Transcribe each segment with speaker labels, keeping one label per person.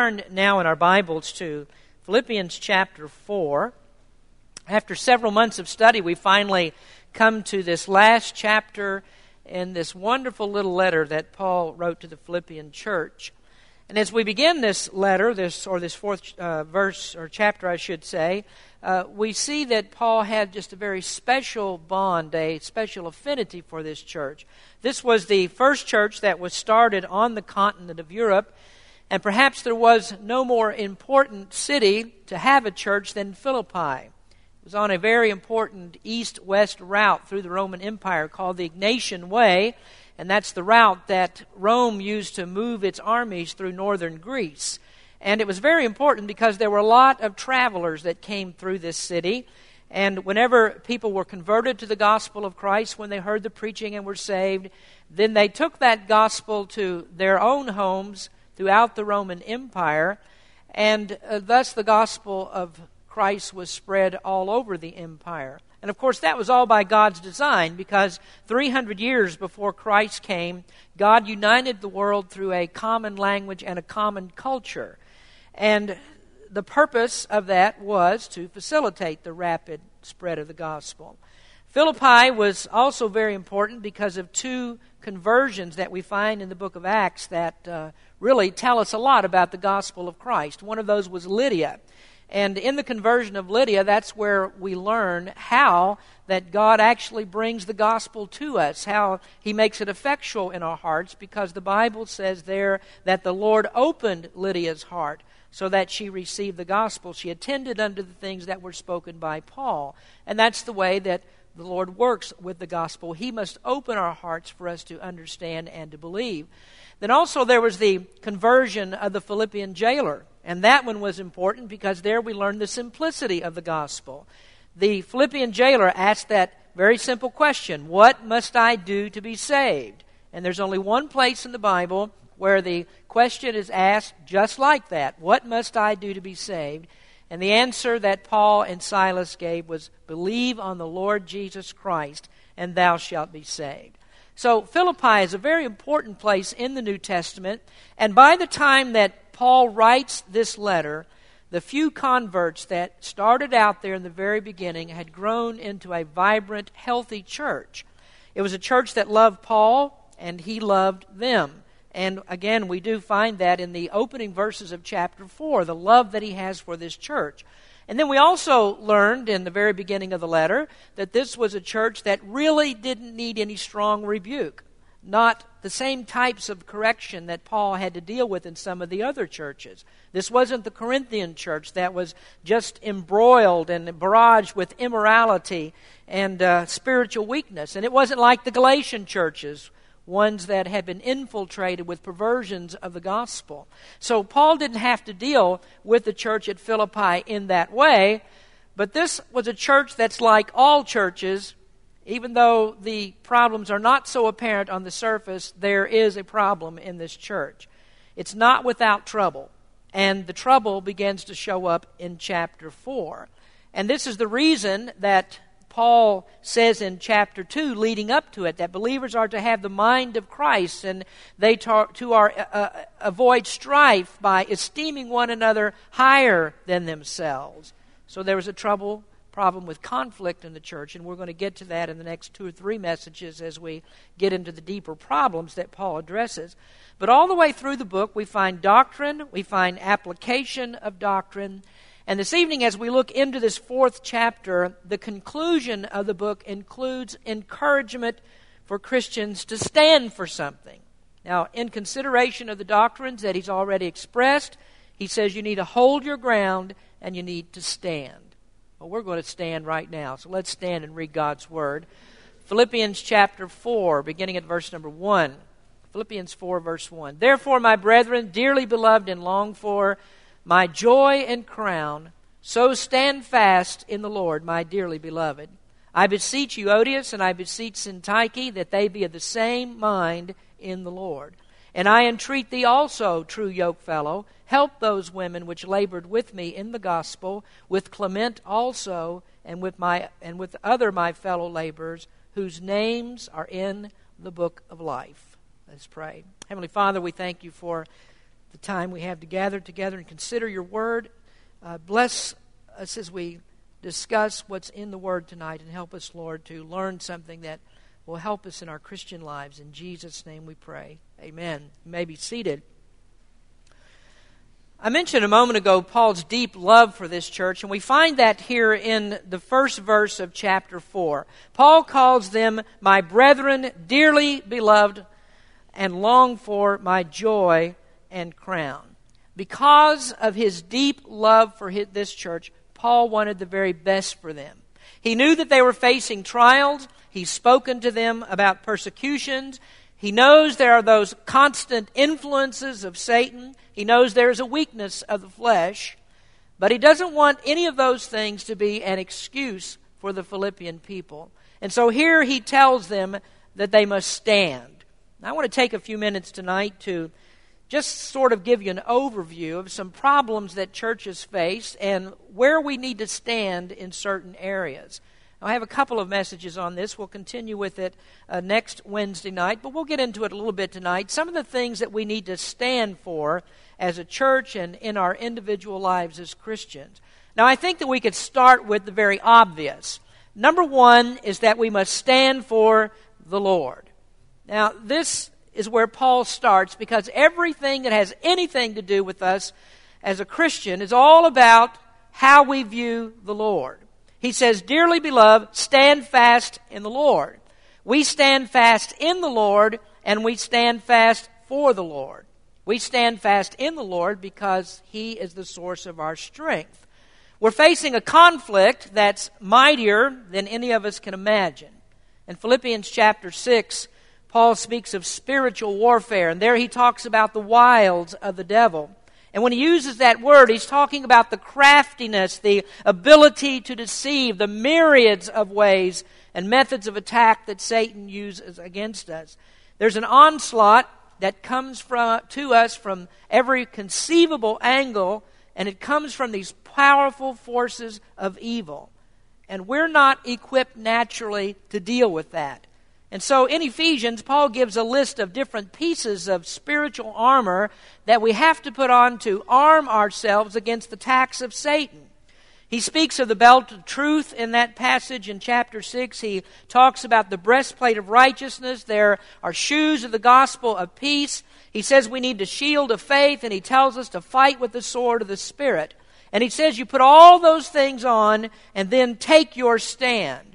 Speaker 1: turn now in our Bibles to Philippians chapter 4. After several months of study, we finally come to this last chapter in this wonderful little letter that Paul wrote to the Philippian church. And as we begin this letter, this or this fourth uh, verse or chapter, I should say, uh, we see that Paul had just a very special bond, a special affinity for this church. This was the first church that was started on the continent of Europe, and perhaps there was no more important city to have a church than Philippi. It was on a very important east west route through the Roman Empire called the Egnatian Way, and that's the route that Rome used to move its armies through northern Greece. And it was very important because there were a lot of travelers that came through this city. And whenever people were converted to the gospel of Christ, when they heard the preaching and were saved, then they took that gospel to their own homes throughout the Roman Empire. And uh, thus the gospel of Christ was spread all over the empire. And of course, that was all by God's design because 300 years before Christ came, God united the world through a common language and a common culture. And the purpose of that was to facilitate the rapid spread of the gospel. Philippi was also very important because of two conversions that we find in the book of Acts that uh, really tell us a lot about the gospel of Christ. One of those was Lydia. And in the conversion of Lydia, that's where we learn how that God actually brings the gospel to us, how he makes it effectual in our hearts, because the Bible says there that the Lord opened Lydia's heart so that she received the gospel. She attended unto the things that were spoken by Paul. And that's the way that the Lord works with the gospel. He must open our hearts for us to understand and to believe. Then also there was the conversion of the Philippian jailer. And that one was important because there we learned the simplicity of the gospel. The Philippian jailer asked that very simple question What must I do to be saved? And there's only one place in the Bible where the question is asked just like that What must I do to be saved? And the answer that Paul and Silas gave was Believe on the Lord Jesus Christ, and thou shalt be saved. So, Philippi is a very important place in the New Testament, and by the time that Paul writes this letter, the few converts that started out there in the very beginning had grown into a vibrant, healthy church. It was a church that loved Paul, and he loved them. And again, we do find that in the opening verses of chapter 4, the love that he has for this church. And then we also learned in the very beginning of the letter that this was a church that really didn't need any strong rebuke. Not the same types of correction that Paul had to deal with in some of the other churches. This wasn't the Corinthian church that was just embroiled and barraged with immorality and uh, spiritual weakness. And it wasn't like the Galatian churches ones that had been infiltrated with perversions of the gospel. So Paul didn't have to deal with the church at Philippi in that way, but this was a church that's like all churches. Even though the problems are not so apparent on the surface, there is a problem in this church. It's not without trouble. And the trouble begins to show up in chapter 4. And this is the reason that Paul says in chapter 2, leading up to it, that believers are to have the mind of Christ and they to, to uh, uh, avoid strife by esteeming one another higher than themselves. So there was a trouble problem with conflict in the church, and we're going to get to that in the next two or three messages as we get into the deeper problems that Paul addresses. But all the way through the book, we find doctrine, we find application of doctrine, and this evening, as we look into this fourth chapter, the conclusion of the book includes encouragement for Christians to stand for something. Now, in consideration of the doctrines that he's already expressed, he says you need to hold your ground and you need to stand. Well, we're going to stand right now. So let's stand and read God's Word. Philippians chapter 4, beginning at verse number 1. Philippians 4, verse 1. Therefore, my brethren, dearly beloved and longed for, my joy and crown. So stand fast in the Lord, my dearly beloved. I beseech you, Euodias, and I beseech Syntyche, that they be of the same mind in the Lord. And I entreat thee also, true yokefellow, help those women which labored with me in the gospel, with Clement also, and with my and with other my fellow laborers, whose names are in the book of life. Let's pray. Heavenly Father, we thank you for the time we have to gather together and consider your word. Uh, bless us as we discuss what's in the word tonight and help us, Lord, to learn something that will help us in our Christian lives. In Jesus' name we pray. Amen. You may be seated. I mentioned a moment ago Paul's deep love for this church, and we find that here in the first verse of chapter 4. Paul calls them my brethren, dearly beloved, and long for my joy and crown. Because of his deep love for his, this church, Paul wanted the very best for them. He knew that they were facing trials. He's spoken to them about persecutions. He knows there are those constant influences of Satan. He knows there is a weakness of the flesh. But he doesn't want any of those things to be an excuse for the Philippian people. And so here he tells them that they must stand. I want to take a few minutes tonight to just sort of give you an overview of some problems that churches face and where we need to stand in certain areas. I have a couple of messages on this. We'll continue with it uh, next Wednesday night, but we'll get into it a little bit tonight. Some of the things that we need to stand for as a church and in our individual lives as Christians. Now, I think that we could start with the very obvious. Number one is that we must stand for the Lord. Now, this is where Paul starts because everything that has anything to do with us as a Christian is all about how we view the Lord. He says, Dearly beloved, stand fast in the Lord. We stand fast in the Lord, and we stand fast for the Lord. We stand fast in the Lord because He is the source of our strength. We're facing a conflict that's mightier than any of us can imagine. In Philippians chapter 6, Paul speaks of spiritual warfare, and there he talks about the wiles of the devil. And when he uses that word, he's talking about the craftiness, the ability to deceive, the myriads of ways and methods of attack that Satan uses against us. There's an onslaught that comes from, to us from every conceivable angle, and it comes from these powerful forces of evil. And we're not equipped naturally to deal with that. And so in Ephesians, Paul gives a list of different pieces of spiritual armor that we have to put on to arm ourselves against the attacks of Satan. He speaks of the belt of truth in that passage in chapter 6. He talks about the breastplate of righteousness. There are shoes of the gospel of peace. He says we need the shield of faith, and he tells us to fight with the sword of the Spirit. And he says you put all those things on and then take your stand.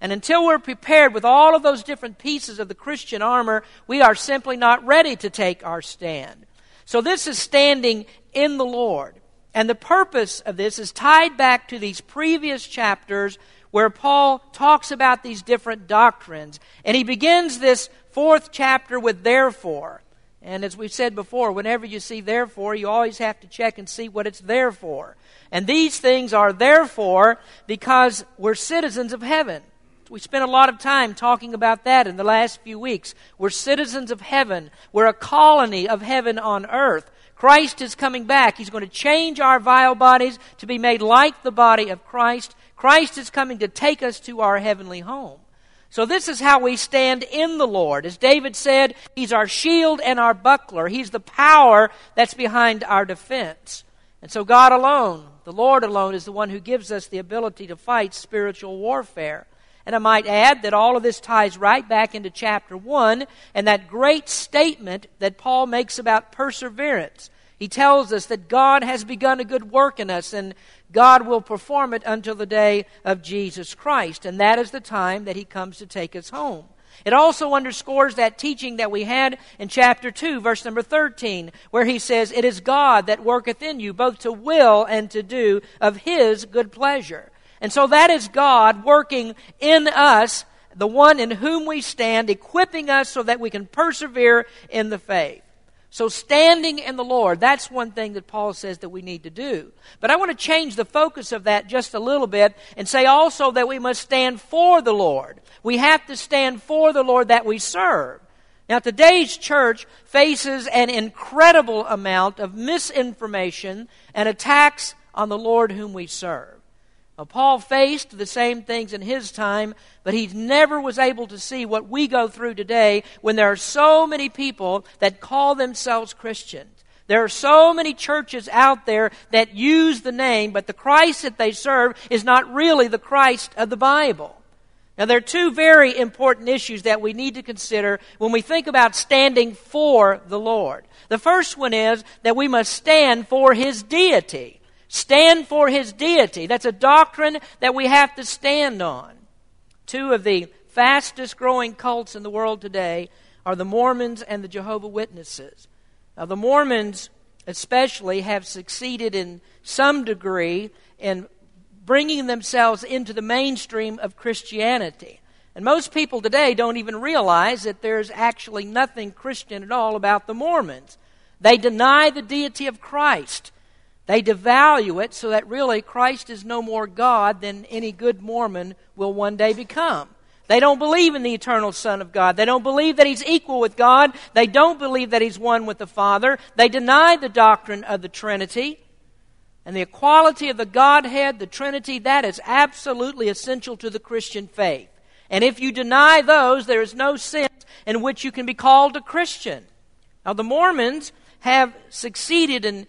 Speaker 1: And until we're prepared with all of those different pieces of the Christian armor, we are simply not ready to take our stand. So this is standing in the Lord. And the purpose of this is tied back to these previous chapters where Paul talks about these different doctrines. And he begins this fourth chapter with therefore. And as we've said before, whenever you see therefore, you always have to check and see what it's there for. And these things are therefore because we're citizens of heaven. We spent a lot of time talking about that in the last few weeks. We're citizens of heaven. We're a colony of heaven on earth. Christ is coming back. He's going to change our vile bodies to be made like the body of Christ. Christ is coming to take us to our heavenly home. So this is how we stand in the Lord. As David said, He's our shield and our buckler. He's the power that's behind our defense. And so God alone, the Lord alone, is the one who gives us the ability to fight spiritual warfare. And I might add that all of this ties right back into chapter 1 and that great statement that Paul makes about perseverance. He tells us that God has begun a good work in us and God will perform it until the day of Jesus Christ. And that is the time that He comes to take us home. It also underscores that teaching that we had in chapter 2, verse number 13, where he says, It is God that worketh in you, both to will and to do of his good pleasure. And so that is God working in us, the one in whom we stand, equipping us so that we can persevere in the faith. So standing in the Lord, that's one thing that Paul says that we need to do. But I want to change the focus of that just a little bit and say also that we must stand for the Lord. We have to stand for the Lord that we serve. Now today's church faces an incredible amount of misinformation and attacks on the Lord whom we serve. Paul faced the same things in his time, but he never was able to see what we go through today when there are so many people that call themselves Christians. There are so many churches out there that use the name, but the Christ that they serve is not really the Christ of the Bible. Now, there are two very important issues that we need to consider when we think about standing for the Lord. The first one is that we must stand for His deity. Stand for His deity. That's a doctrine that we have to stand on. Two of the fastest growing cults in the world today are the Mormons and the Jehovah Witnesses. Now, the Mormons, especially, have succeeded in some degree in bringing themselves into the mainstream of Christianity. And most people today don't even realize that there's actually nothing Christian at all about the Mormons. They deny the deity of Christ. They devalue it so that really Christ is no more God than any good Mormon will one day become. They don't believe in the eternal Son of God. They don't believe that He's equal with God. They don't believe that He's one with the Father. They deny the doctrine of the Trinity. And the equality of the Godhead, the Trinity, that is absolutely essential to the Christian faith. And if you deny those, there is no sense in which you can be called a Christian. Now, the Mormons have succeeded in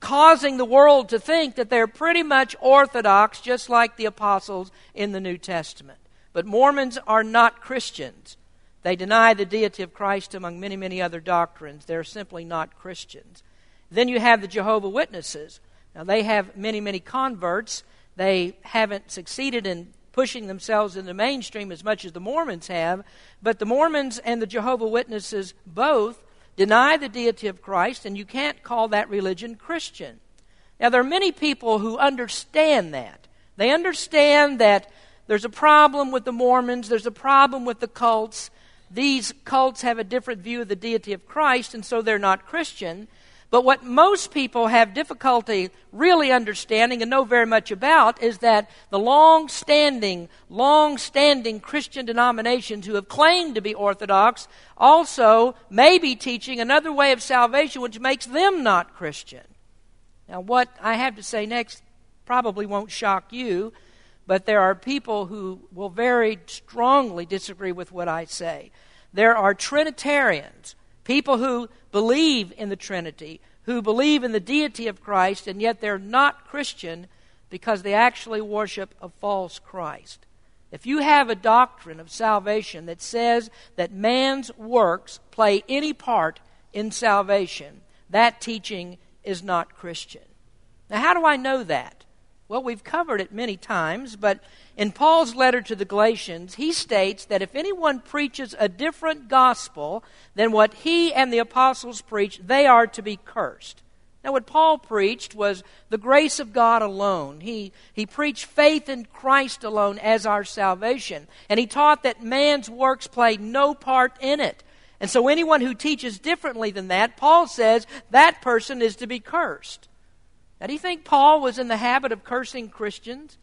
Speaker 1: causing the world to think that they're pretty much orthodox, just like the apostles in the New Testament. But Mormons are not Christians. They deny the deity of Christ among many, many other doctrines. They're simply not Christians. Then you have the Jehovah Witnesses. Now, they have many, many converts. They haven't succeeded in pushing themselves in the mainstream as much as the Mormons have. But the Mormons and the Jehovah Witnesses both deny the deity of Christ, and you can't call that religion Christian. Now, there are many people who understand that. They understand that there's a problem with the Mormons, there's a problem with the cults. These cults have a different view of the deity of Christ, and so they're not Christian. But what most people have difficulty really understanding and know very much about is that the long standing, long standing Christian denominations who have claimed to be Orthodox also may be teaching another way of salvation which makes them not Christian. Now, what I have to say next probably won't shock you but there are people who will very strongly disagree with what I say. There are Trinitarians, people who believe in the Trinity, who believe in the deity of Christ, and yet they're not Christian because they actually worship a false Christ. If you have a doctrine of salvation that says that man's works play any part in salvation, that teaching is not Christian. Now, how do I know that? Well, we've covered it many times, but in Paul's letter to the Galatians, he states that if anyone preaches a different gospel than what he and the apostles preached, they are to be cursed. Now, what Paul preached was the grace of God alone. He, he preached faith in Christ alone as our salvation. And he taught that man's works play no part in it. And so, anyone who teaches differently than that, Paul says that person is to be cursed. Now, do you think Paul was in the habit of cursing Christians?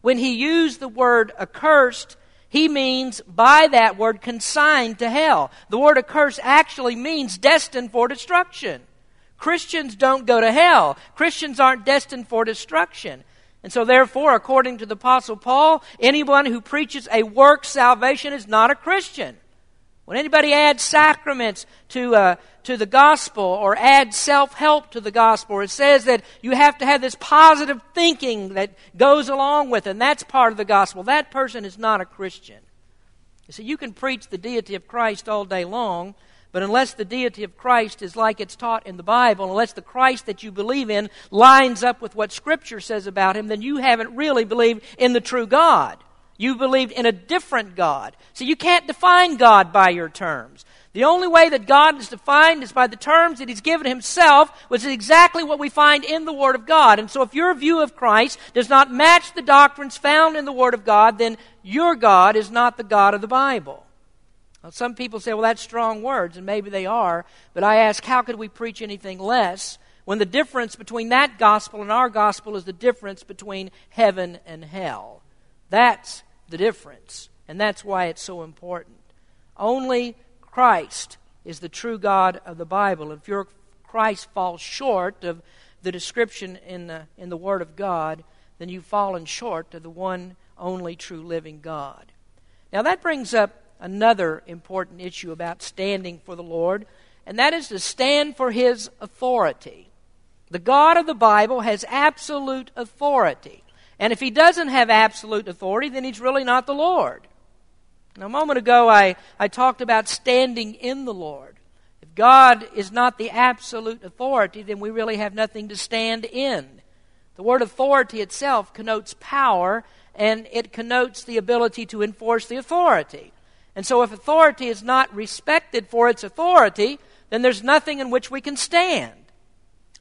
Speaker 1: When he used the word accursed, he means by that word consigned to hell. The word accursed actually means destined for destruction. Christians don't go to hell. Christians aren't destined for destruction. And so, therefore, according to the Apostle Paul, anyone who preaches a work salvation is not a Christian. When anybody adds sacraments to, uh, to the gospel or adds self help to the gospel, it says that you have to have this positive thinking that goes along with it, and that's part of the gospel. That person is not a Christian. You see, you can preach the deity of Christ all day long, but unless the deity of Christ is like it's taught in the Bible, unless the Christ that you believe in lines up with what Scripture says about him, then you haven't really believed in the true God. You believed in a different God. So you can't define God by your terms. The only way that God is defined is by the terms that He's given Himself, which is exactly what we find in the Word of God. And so if your view of Christ does not match the doctrines found in the Word of God, then your God is not the God of the Bible. Now, some people say, well, that's strong words, and maybe they are, but I ask, how could we preach anything less when the difference between that gospel and our gospel is the difference between heaven and hell? That's the difference. And that's why it's so important. Only Christ is the true God of the Bible. If your Christ falls short of the description in the, in the Word of God, then you've fallen short of the one only true living God. Now, that brings up another important issue about standing for the Lord, and that is to stand for his authority. The God of the Bible has absolute authority. And if he doesn't have absolute authority, then he's really not the Lord. Now, a moment ago, I, I talked about standing in the Lord. If God is not the absolute authority, then we really have nothing to stand in. The word authority itself connotes power, and it connotes the ability to enforce the authority. And so, if authority is not respected for its authority, then there's nothing in which we can stand.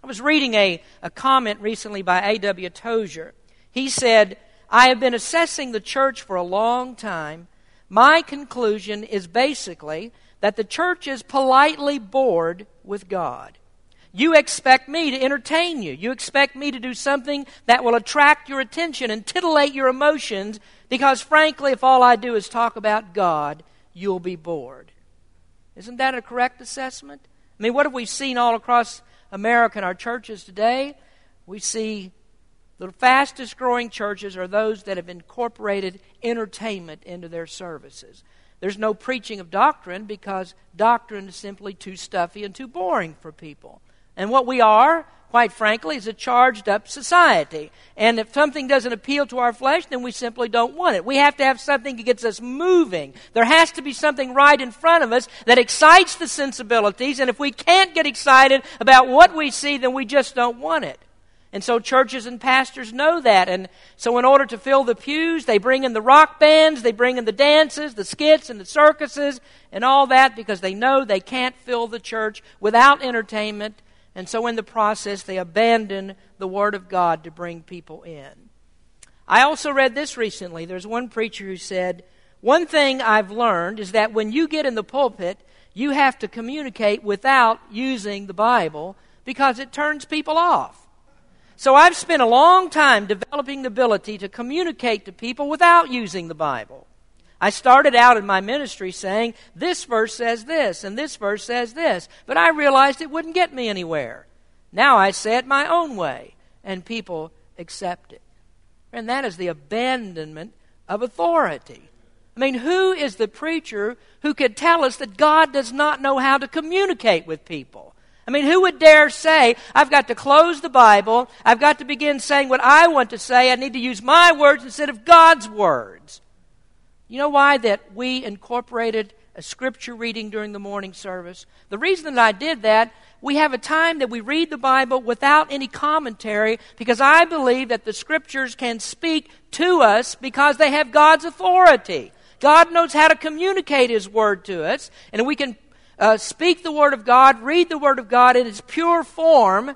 Speaker 1: I was reading a, a comment recently by A.W. Tozer. He said, I have been assessing the church for a long time. My conclusion is basically that the church is politely bored with God. You expect me to entertain you. You expect me to do something that will attract your attention and titillate your emotions because, frankly, if all I do is talk about God, you'll be bored. Isn't that a correct assessment? I mean, what have we seen all across America in our churches today? We see the fastest growing churches are those that have incorporated entertainment into their services. There's no preaching of doctrine because doctrine is simply too stuffy and too boring for people. And what we are, quite frankly, is a charged up society. And if something doesn't appeal to our flesh, then we simply don't want it. We have to have something that gets us moving. There has to be something right in front of us that excites the sensibilities. And if we can't get excited about what we see, then we just don't want it. And so churches and pastors know that. And so, in order to fill the pews, they bring in the rock bands, they bring in the dances, the skits, and the circuses, and all that because they know they can't fill the church without entertainment and so, in the process, they abandon the Word of God to bring people in. I also read this recently. There's one preacher who said, One thing I've learned is that when you get in the pulpit, you have to communicate without using the Bible because it turns people off. So I've spent a long time developing the ability to communicate to people without using the Bible. I started out in my ministry saying, this verse says this, and this verse says this, but I realized it wouldn't get me anywhere. Now I say it my own way, and people accept it. And that is the abandonment of authority. I mean, who is the preacher who could tell us that God does not know how to communicate with people? I mean, who would dare say, I've got to close the Bible, I've got to begin saying what I want to say, I need to use my words instead of God's words? You know why that we incorporated a scripture reading during the morning service? The reason that I did that, we have a time that we read the Bible without any commentary because I believe that the scriptures can speak to us because they have God's authority. God knows how to communicate His Word to us, and we can uh, speak the Word of God, read the Word of God in its pure form,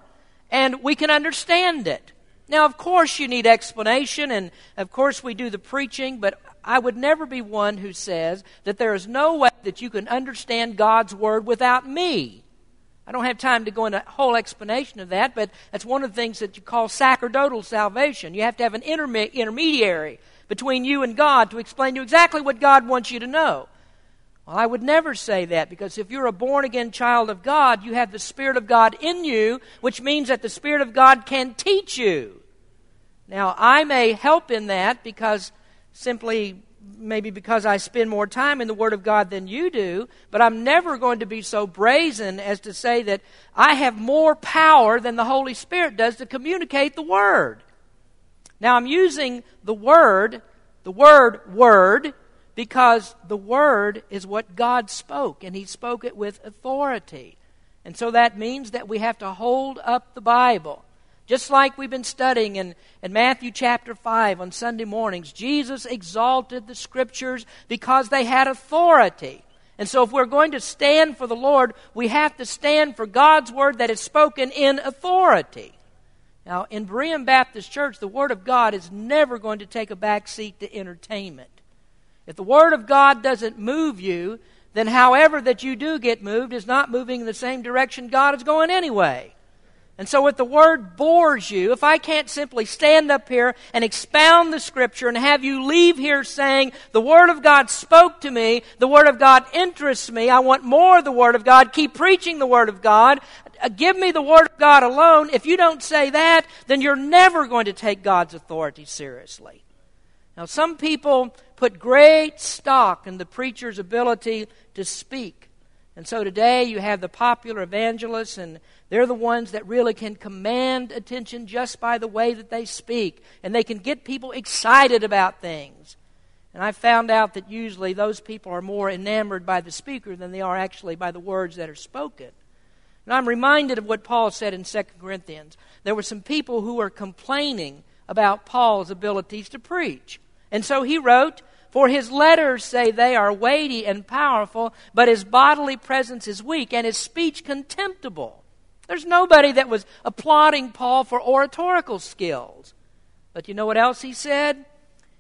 Speaker 1: and we can understand it. Now, of course, you need explanation, and of course, we do the preaching, but I would never be one who says that there is no way that you can understand God's Word without me. I don't have time to go into a whole explanation of that, but that's one of the things that you call sacerdotal salvation. You have to have an interme- intermediary between you and God to explain to you exactly what God wants you to know. Well, I would never say that because if you're a born again child of God, you have the Spirit of God in you, which means that the Spirit of God can teach you. Now, I may help in that because simply maybe because I spend more time in the Word of God than you do, but I'm never going to be so brazen as to say that I have more power than the Holy Spirit does to communicate the Word. Now, I'm using the word, the word word, because the word is what God spoke, and He spoke it with authority. And so that means that we have to hold up the Bible. Just like we've been studying in, in Matthew chapter 5 on Sunday mornings, Jesus exalted the Scriptures because they had authority. And so, if we're going to stand for the Lord, we have to stand for God's Word that is spoken in authority. Now, in Berean Baptist Church, the Word of God is never going to take a back seat to entertainment. If the Word of God doesn't move you, then however that you do get moved is not moving in the same direction God is going anyway. And so, if the word bores you, if I can't simply stand up here and expound the scripture and have you leave here saying, the word of God spoke to me, the word of God interests me, I want more of the word of God, keep preaching the word of God, uh, give me the word of God alone, if you don't say that, then you're never going to take God's authority seriously. Now, some people put great stock in the preacher's ability to speak. And so today you have the popular evangelists, and they're the ones that really can command attention just by the way that they speak. And they can get people excited about things. And I found out that usually those people are more enamored by the speaker than they are actually by the words that are spoken. And I'm reminded of what Paul said in 2 Corinthians. There were some people who were complaining about Paul's abilities to preach. And so he wrote, For his letters say they are weighty and powerful, but his bodily presence is weak and his speech contemptible. There's nobody that was applauding Paul for oratorical skills. But you know what else he said?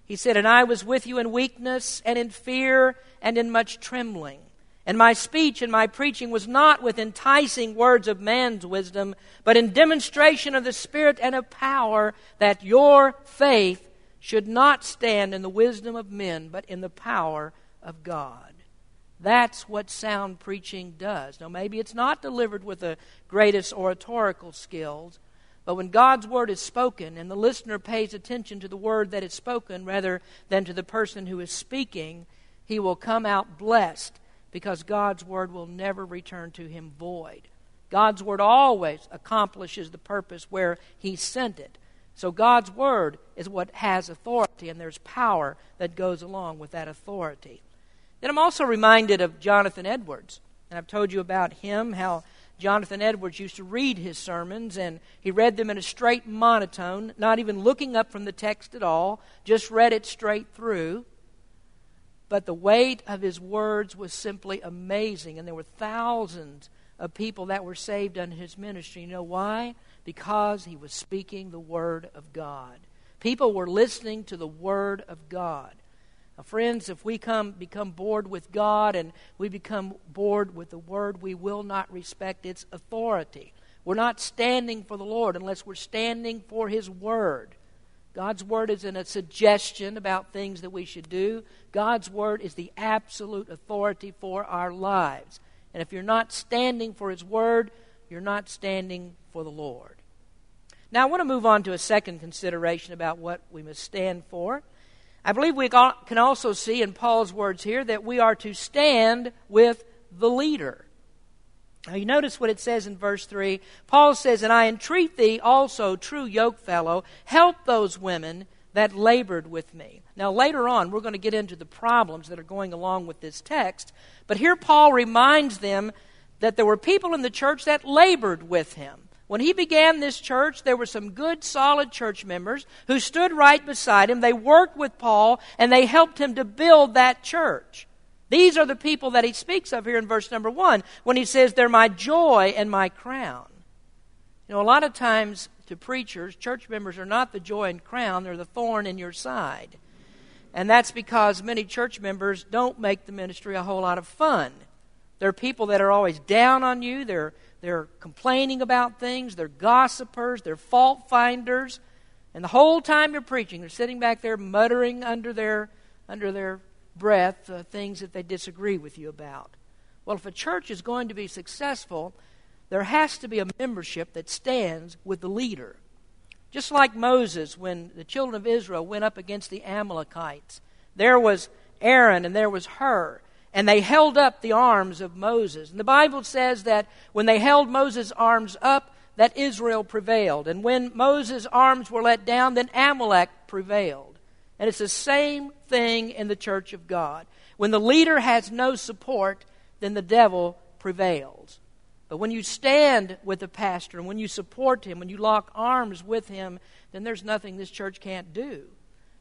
Speaker 1: He said, And I was with you in weakness and in fear and in much trembling. And my speech and my preaching was not with enticing words of man's wisdom, but in demonstration of the Spirit and of power, that your faith should not stand in the wisdom of men, but in the power of God. That's what sound preaching does. Now, maybe it's not delivered with the greatest oratorical skills, but when God's word is spoken and the listener pays attention to the word that is spoken rather than to the person who is speaking, he will come out blessed because God's word will never return to him void. God's word always accomplishes the purpose where he sent it. So God's word is what has authority, and there's power that goes along with that authority. Then I'm also reminded of Jonathan Edwards. And I've told you about him, how Jonathan Edwards used to read his sermons, and he read them in a straight monotone, not even looking up from the text at all, just read it straight through but the weight of his words was simply amazing. And there were thousands of people that were saved under his ministry. You know why? Because he was speaking the Word of God. People were listening to the Word of God. Now, friends, if we come become bored with God and we become bored with the Word, we will not respect its authority. We're not standing for the Lord unless we're standing for His Word. God's Word isn't a suggestion about things that we should do. God's Word is the absolute authority for our lives. And if you're not standing for His Word, you're not standing for the Lord. Now, I want to move on to a second consideration about what we must stand for. I believe we can also see in Paul's words here that we are to stand with the leader. Now, you notice what it says in verse 3. Paul says, And I entreat thee also, true yokefellow, help those women that labored with me. Now, later on, we're going to get into the problems that are going along with this text. But here, Paul reminds them that there were people in the church that labored with him. When he began this church, there were some good, solid church members who stood right beside him. They worked with Paul and they helped him to build that church. These are the people that he speaks of here in verse number one when he says, They're my joy and my crown. You know, a lot of times to preachers, church members are not the joy and crown, they're the thorn in your side. And that's because many church members don't make the ministry a whole lot of fun. There are people that are always down on you, they're, they're complaining about things, they're gossipers, they're fault finders. And the whole time you're preaching, they're sitting back there muttering under their, under their breath uh, things that they disagree with you about. Well, if a church is going to be successful, there has to be a membership that stands with the leader. Just like Moses, when the children of Israel went up against the Amalekites, there was Aaron and there was Hur, and they held up the arms of Moses. And the Bible says that when they held Moses' arms up, that Israel prevailed. And when Moses' arms were let down, then Amalek prevailed. And it's the same thing in the church of God. When the leader has no support, then the devil prevails. But when you stand with the pastor and when you support him, when you lock arms with him, then there's nothing this church can't do.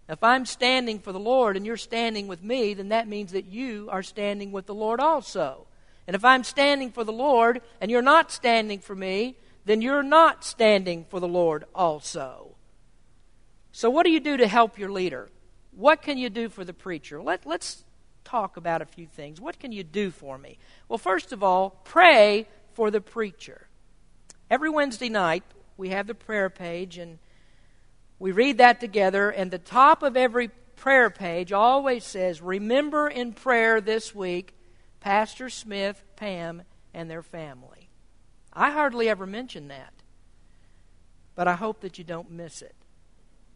Speaker 1: If I'm standing for the Lord and you're standing with me, then that means that you are standing with the Lord also. And if I'm standing for the Lord and you're not standing for me, then you're not standing for the Lord also. So, what do you do to help your leader? What can you do for the preacher? Let, let's talk about a few things. What can you do for me? Well, first of all, pray for the preacher. Every Wednesday night, we have the prayer page, and we read that together, and the top of every prayer page always says, Remember in prayer this week Pastor Smith, Pam, and their family. I hardly ever mention that, but I hope that you don't miss it.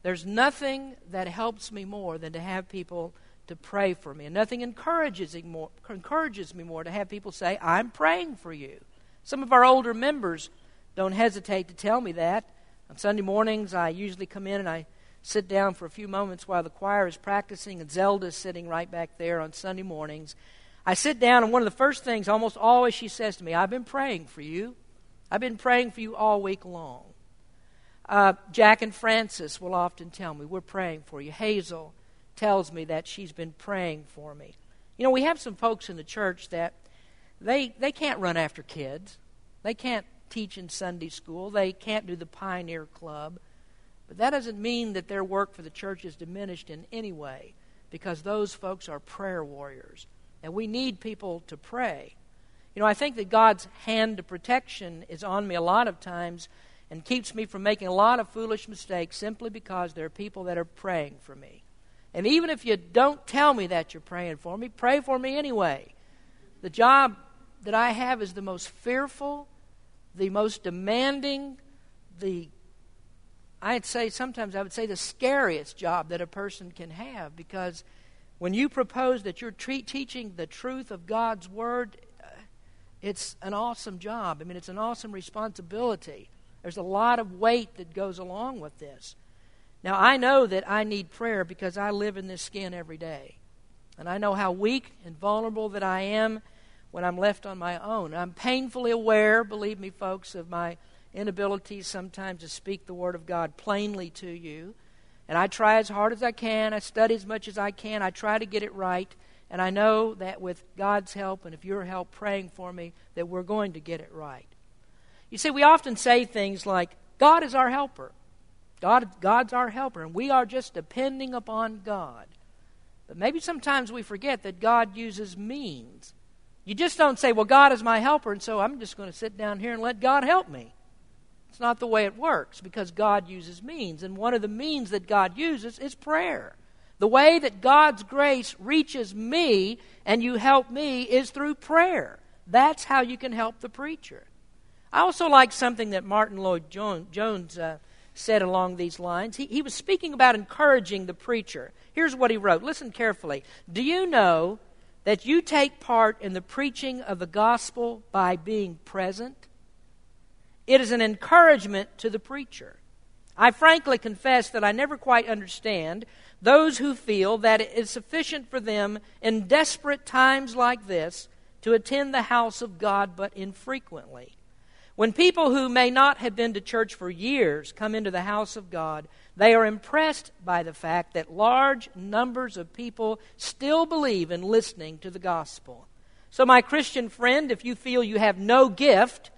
Speaker 1: There's nothing that helps me more than to have people to pray for me. And nothing encourages me, more, encourages me more to have people say, I'm praying for you. Some of our older members don't hesitate to tell me that. On Sunday mornings, I usually come in and I sit down for a few moments while the choir is practicing, and Zelda's sitting right back there on Sunday mornings. I sit down, and one of the first things, almost always, she says to me, I've been praying for you. I've been praying for you all week long. Uh, Jack and Francis will often tell me, We're praying for you. Hazel tells me that she's been praying for me. You know, we have some folks in the church that they, they can't run after kids, they can't teach in Sunday school, they can't do the Pioneer Club. But that doesn't mean that their work for the church is diminished in any way because those folks are prayer warriors. And we need people to pray. You know, I think that God's hand of protection is on me a lot of times and keeps me from making a lot of foolish mistakes simply because there are people that are praying for me. And even if you don't tell me that you're praying for me, pray for me anyway. The job that I have is the most fearful, the most demanding, the I'd say sometimes I would say the scariest job that a person can have because when you propose that you're tre- teaching the truth of God's Word, uh, it's an awesome job. I mean, it's an awesome responsibility. There's a lot of weight that goes along with this. Now, I know that I need prayer because I live in this skin every day. And I know how weak and vulnerable that I am when I'm left on my own. I'm painfully aware, believe me, folks, of my inability sometimes to speak the Word of God plainly to you. And I try as hard as I can. I study as much as I can. I try to get it right. And I know that with God's help and if your help praying for me, that we're going to get it right. You see, we often say things like, God is our helper. God, God's our helper, and we are just depending upon God. But maybe sometimes we forget that God uses means. You just don't say, Well, God is my helper, and so I'm just going to sit down here and let God help me. It's not the way it works because God uses means. And one of the means that God uses is prayer. The way that God's grace reaches me and you help me is through prayer. That's how you can help the preacher. I also like something that Martyn Lloyd-Jones uh, said along these lines. He, he was speaking about encouraging the preacher. Here's what he wrote. Listen carefully. Do you know that you take part in the preaching of the gospel by being present? It is an encouragement to the preacher. I frankly confess that I never quite understand those who feel that it is sufficient for them in desperate times like this to attend the house of God but infrequently. When people who may not have been to church for years come into the house of God, they are impressed by the fact that large numbers of people still believe in listening to the gospel. So, my Christian friend, if you feel you have no gift,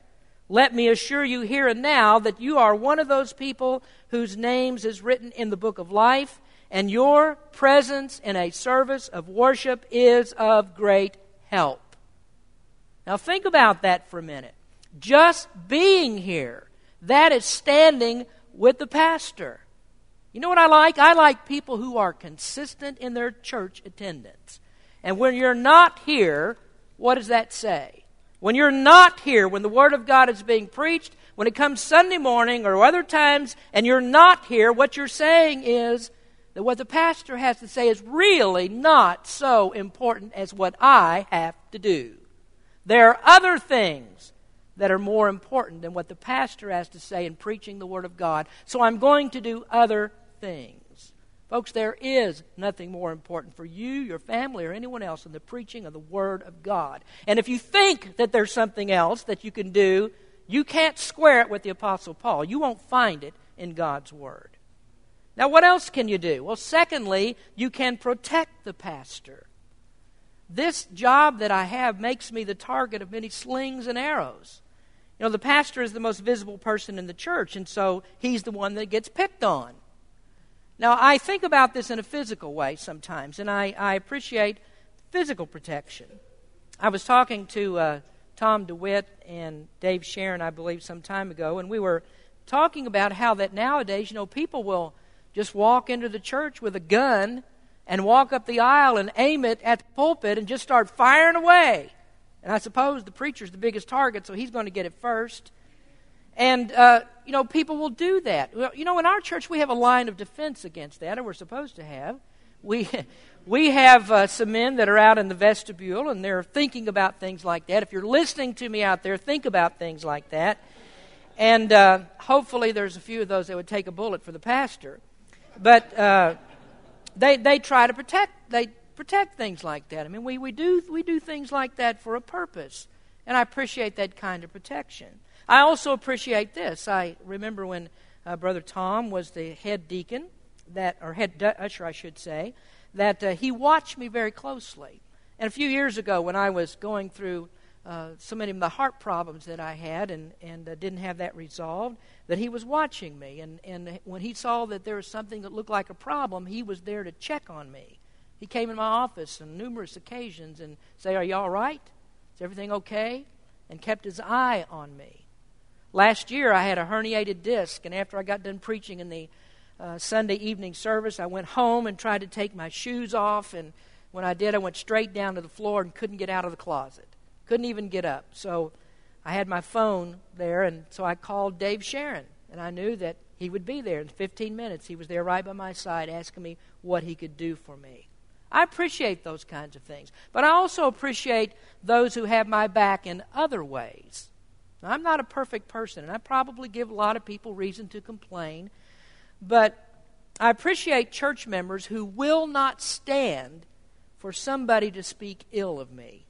Speaker 1: let me assure you here and now that you are one of those people whose names is written in the book of life, and your presence in a service of worship is of great help. Now, think about that for a minute. Just being here, that is standing with the pastor. You know what I like? I like people who are consistent in their church attendance. And when you're not here, what does that say? When you're not here, when the Word of God is being preached, when it comes Sunday morning or other times and you're not here, what you're saying is that what the pastor has to say is really not so important as what I have to do. There are other things that are more important than what the pastor has to say in preaching the Word of God, so I'm going to do other things. Folks, there is nothing more important for you, your family, or anyone else than the preaching of the Word of God. And if you think that there's something else that you can do, you can't square it with the Apostle Paul. You won't find it in God's Word. Now, what else can you do? Well, secondly, you can protect the pastor. This job that I have makes me the target of many slings and arrows. You know, the pastor is the most visible person in the church, and so he's the one that gets picked on. Now, I think about this in a physical way sometimes, and I, I appreciate physical protection. I was talking to uh, Tom DeWitt and Dave Sharon, I believe, some time ago, and we were talking about how that nowadays, you know, people will just walk into the church with a gun and walk up the aisle and aim it at the pulpit and just start firing away. And I suppose the preacher's the biggest target, so he's going to get it first. And, uh, you know, people will do that. Well, you know, in our church, we have a line of defense against that, and we're supposed to have. We, we have uh, some men that are out in the vestibule and they're thinking about things like that. If you're listening to me out there, think about things like that. And uh, hopefully, there's a few of those that would take a bullet for the pastor. But uh, they, they try to protect, they protect things like that. I mean, we, we, do, we do things like that for a purpose. And I appreciate that kind of protection. I also appreciate this. I remember when uh, Brother Tom was the head deacon, that, or head usher, I should say, that uh, he watched me very closely. And a few years ago, when I was going through uh, so many of the heart problems that I had and, and uh, didn't have that resolved, that he was watching me. And, and when he saw that there was something that looked like a problem, he was there to check on me. He came in my office on numerous occasions and say, Are you all right? Is everything okay? And kept his eye on me. Last year, I had a herniated disc, and after I got done preaching in the uh, Sunday evening service, I went home and tried to take my shoes off. And when I did, I went straight down to the floor and couldn't get out of the closet. Couldn't even get up. So I had my phone there, and so I called Dave Sharon, and I knew that he would be there in 15 minutes. He was there right by my side asking me what he could do for me. I appreciate those kinds of things. But I also appreciate those who have my back in other ways. Now, I'm not a perfect person, and I probably give a lot of people reason to complain. But I appreciate church members who will not stand for somebody to speak ill of me.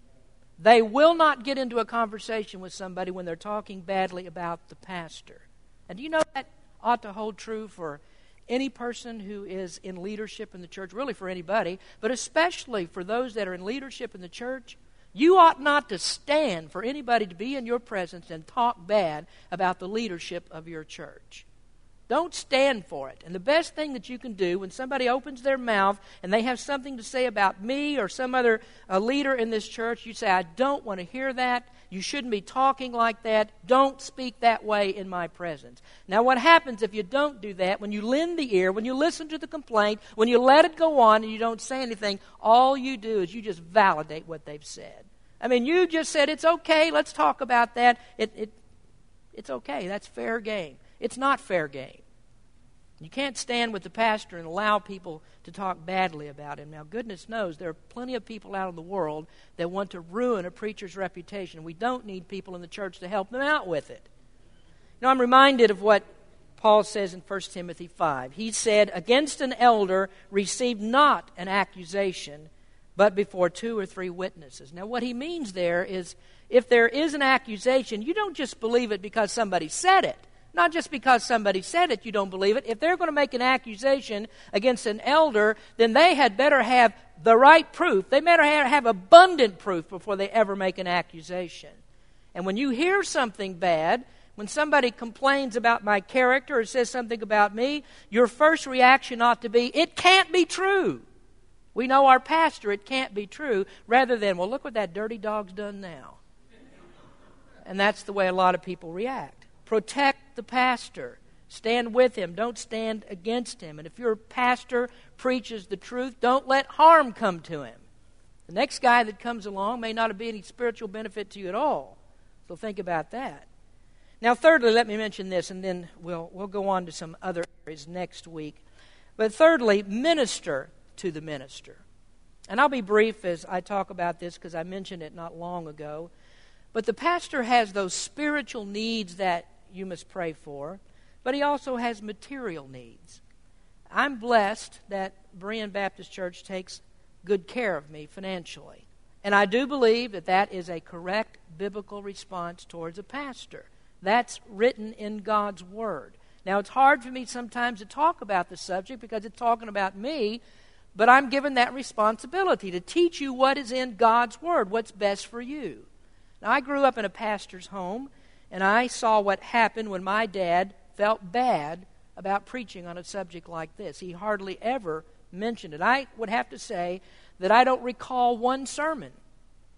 Speaker 1: They will not get into a conversation with somebody when they're talking badly about the pastor. And do you know that ought to hold true for any person who is in leadership in the church, really for anybody, but especially for those that are in leadership in the church? You ought not to stand for anybody to be in your presence and talk bad about the leadership of your church. Don't stand for it. And the best thing that you can do when somebody opens their mouth and they have something to say about me or some other uh, leader in this church, you say, I don't want to hear that. You shouldn't be talking like that. Don't speak that way in my presence. Now, what happens if you don't do that? When you lend the ear, when you listen to the complaint, when you let it go on and you don't say anything, all you do is you just validate what they've said. I mean, you just said, it's okay, let's talk about that. It, it, it's okay, that's fair game. It's not fair game. You can't stand with the pastor and allow people to talk badly about him. Now, goodness knows there are plenty of people out in the world that want to ruin a preacher's reputation. We don't need people in the church to help them out with it. Now, I'm reminded of what Paul says in 1 Timothy 5. He said, Against an elder, receive not an accusation, but before two or three witnesses. Now, what he means there is if there is an accusation, you don't just believe it because somebody said it. Not just because somebody said it, you don't believe it. If they're going to make an accusation against an elder, then they had better have the right proof. They better have abundant proof before they ever make an accusation. And when you hear something bad, when somebody complains about my character or says something about me, your first reaction ought to be, it can't be true. We know our pastor, it can't be true, rather than, well, look what that dirty dog's done now. And that's the way a lot of people react. Protect the pastor. Stand with him. Don't stand against him. And if your pastor preaches the truth, don't let harm come to him. The next guy that comes along may not be any spiritual benefit to you at all. So think about that. Now, thirdly, let me mention this, and then we'll, we'll go on to some other areas next week. But thirdly, minister to the minister. And I'll be brief as I talk about this because I mentioned it not long ago. But the pastor has those spiritual needs that you must pray for, but he also has material needs. I'm blessed that Berean Baptist Church takes good care of me financially. And I do believe that that is a correct biblical response towards a pastor. That's written in God's Word. Now, it's hard for me sometimes to talk about the subject because it's talking about me, but I'm given that responsibility to teach you what is in God's Word, what's best for you. Now, I grew up in a pastor's home, and I saw what happened when my dad felt bad about preaching on a subject like this. He hardly ever mentioned it. I would have to say that I don't recall one sermon.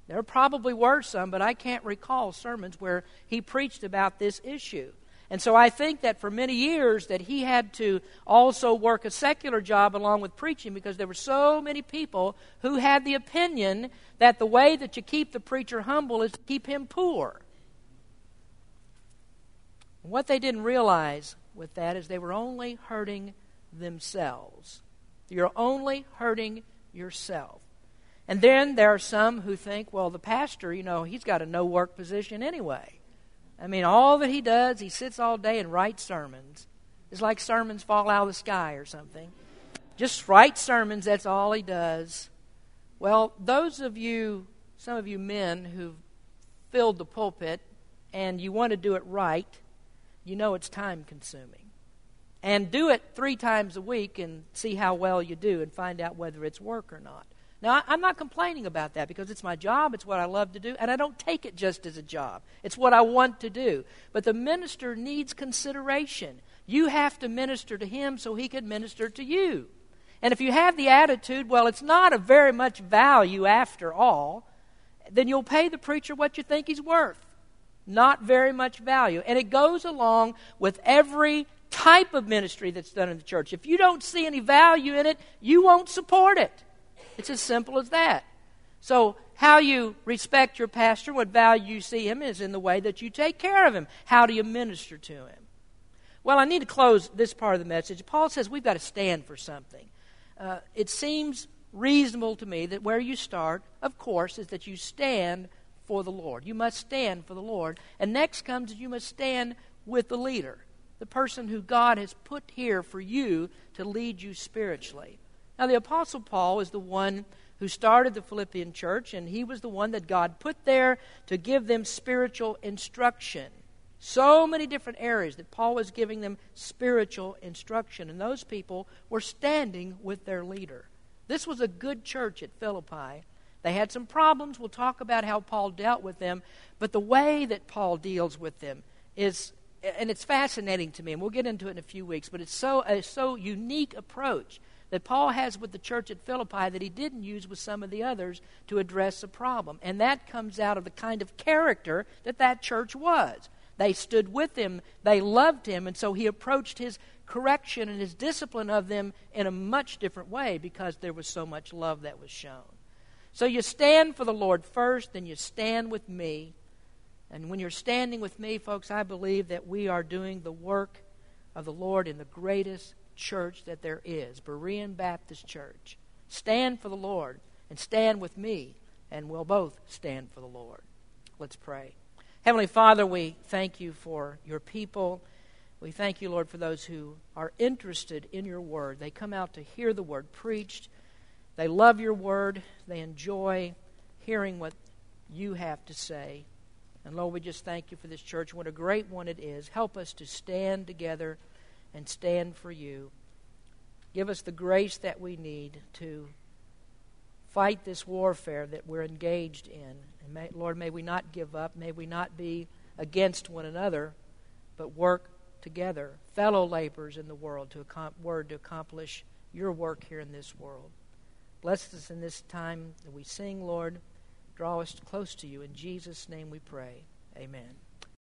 Speaker 1: There probably were some, but I can't recall sermons where he preached about this issue. And so I think that for many years that he had to also work a secular job along with preaching because there were so many people who had the opinion that the way that you keep the preacher humble is to keep him poor. What they didn't realize with that is they were only hurting themselves. You're only hurting yourself. And then there are some who think, well, the pastor, you know, he's got a no work position anyway. I mean, all that he does, he sits all day and writes sermons. It's like sermons fall out of the sky or something. Just write sermons, that's all he does. Well, those of you, some of you men who've filled the pulpit and you want to do it right, you know it's time consuming. And do it three times a week and see how well you do and find out whether it's work or not. Now, I'm not complaining about that because it's my job, it's what I love to do, and I don't take it just as a job. It's what I want to do. But the minister needs consideration. You have to minister to him so he can minister to you. And if you have the attitude, well, it's not of very much value after all, then you'll pay the preacher what you think he's worth. Not very much value. And it goes along with every type of ministry that's done in the church. If you don't see any value in it, you won't support it. It's as simple as that. So, how you respect your pastor, what value you see him, is in the way that you take care of him. How do you minister to him? Well, I need to close this part of the message. Paul says we've got to stand for something. Uh, it seems reasonable to me that where you start, of course, is that you stand for the Lord. You must stand for the Lord. And next comes you must stand with the leader, the person who God has put here for you to lead you spiritually. Now, the Apostle Paul is the one who started the Philippian church, and he was the one that God put there to give them spiritual instruction. So many different areas that Paul was giving them spiritual instruction, and those people were standing with their leader. This was a good church at Philippi. They had some problems. We'll talk about how Paul dealt with them, but the way that Paul deals with them is and it's fascinating to me, and we'll get into it in a few weeks, but it's so a so unique approach that Paul has with the church at Philippi that he didn't use with some of the others to address the problem. And that comes out of the kind of character that that church was. They stood with him, they loved him, and so he approached his correction and his discipline of them in a much different way because there was so much love that was shown. So you stand for the Lord first, then you stand with me. And when you're standing with me, folks, I believe that we are doing the work of the Lord in the greatest church that there is, Berean Baptist Church. Stand for the Lord and stand with me, and we'll both stand for the Lord. Let's pray. Heavenly Father, we thank you for your people. We thank you, Lord, for those who are interested in your word. They come out to hear the word preached. They love your word. They enjoy hearing what you have to say. And Lord, we just thank you for this church. What a great one it is. Help us to stand together and stand for you. Give us the grace that we need to fight this warfare that we're engaged in. And may, Lord, may we not give up. May we not be against one another, but work together, fellow laborers in the world, to word to accomplish your work here in this world. Bless us in this time that we sing, Lord. Draw us close to you. In Jesus' name we pray. Amen.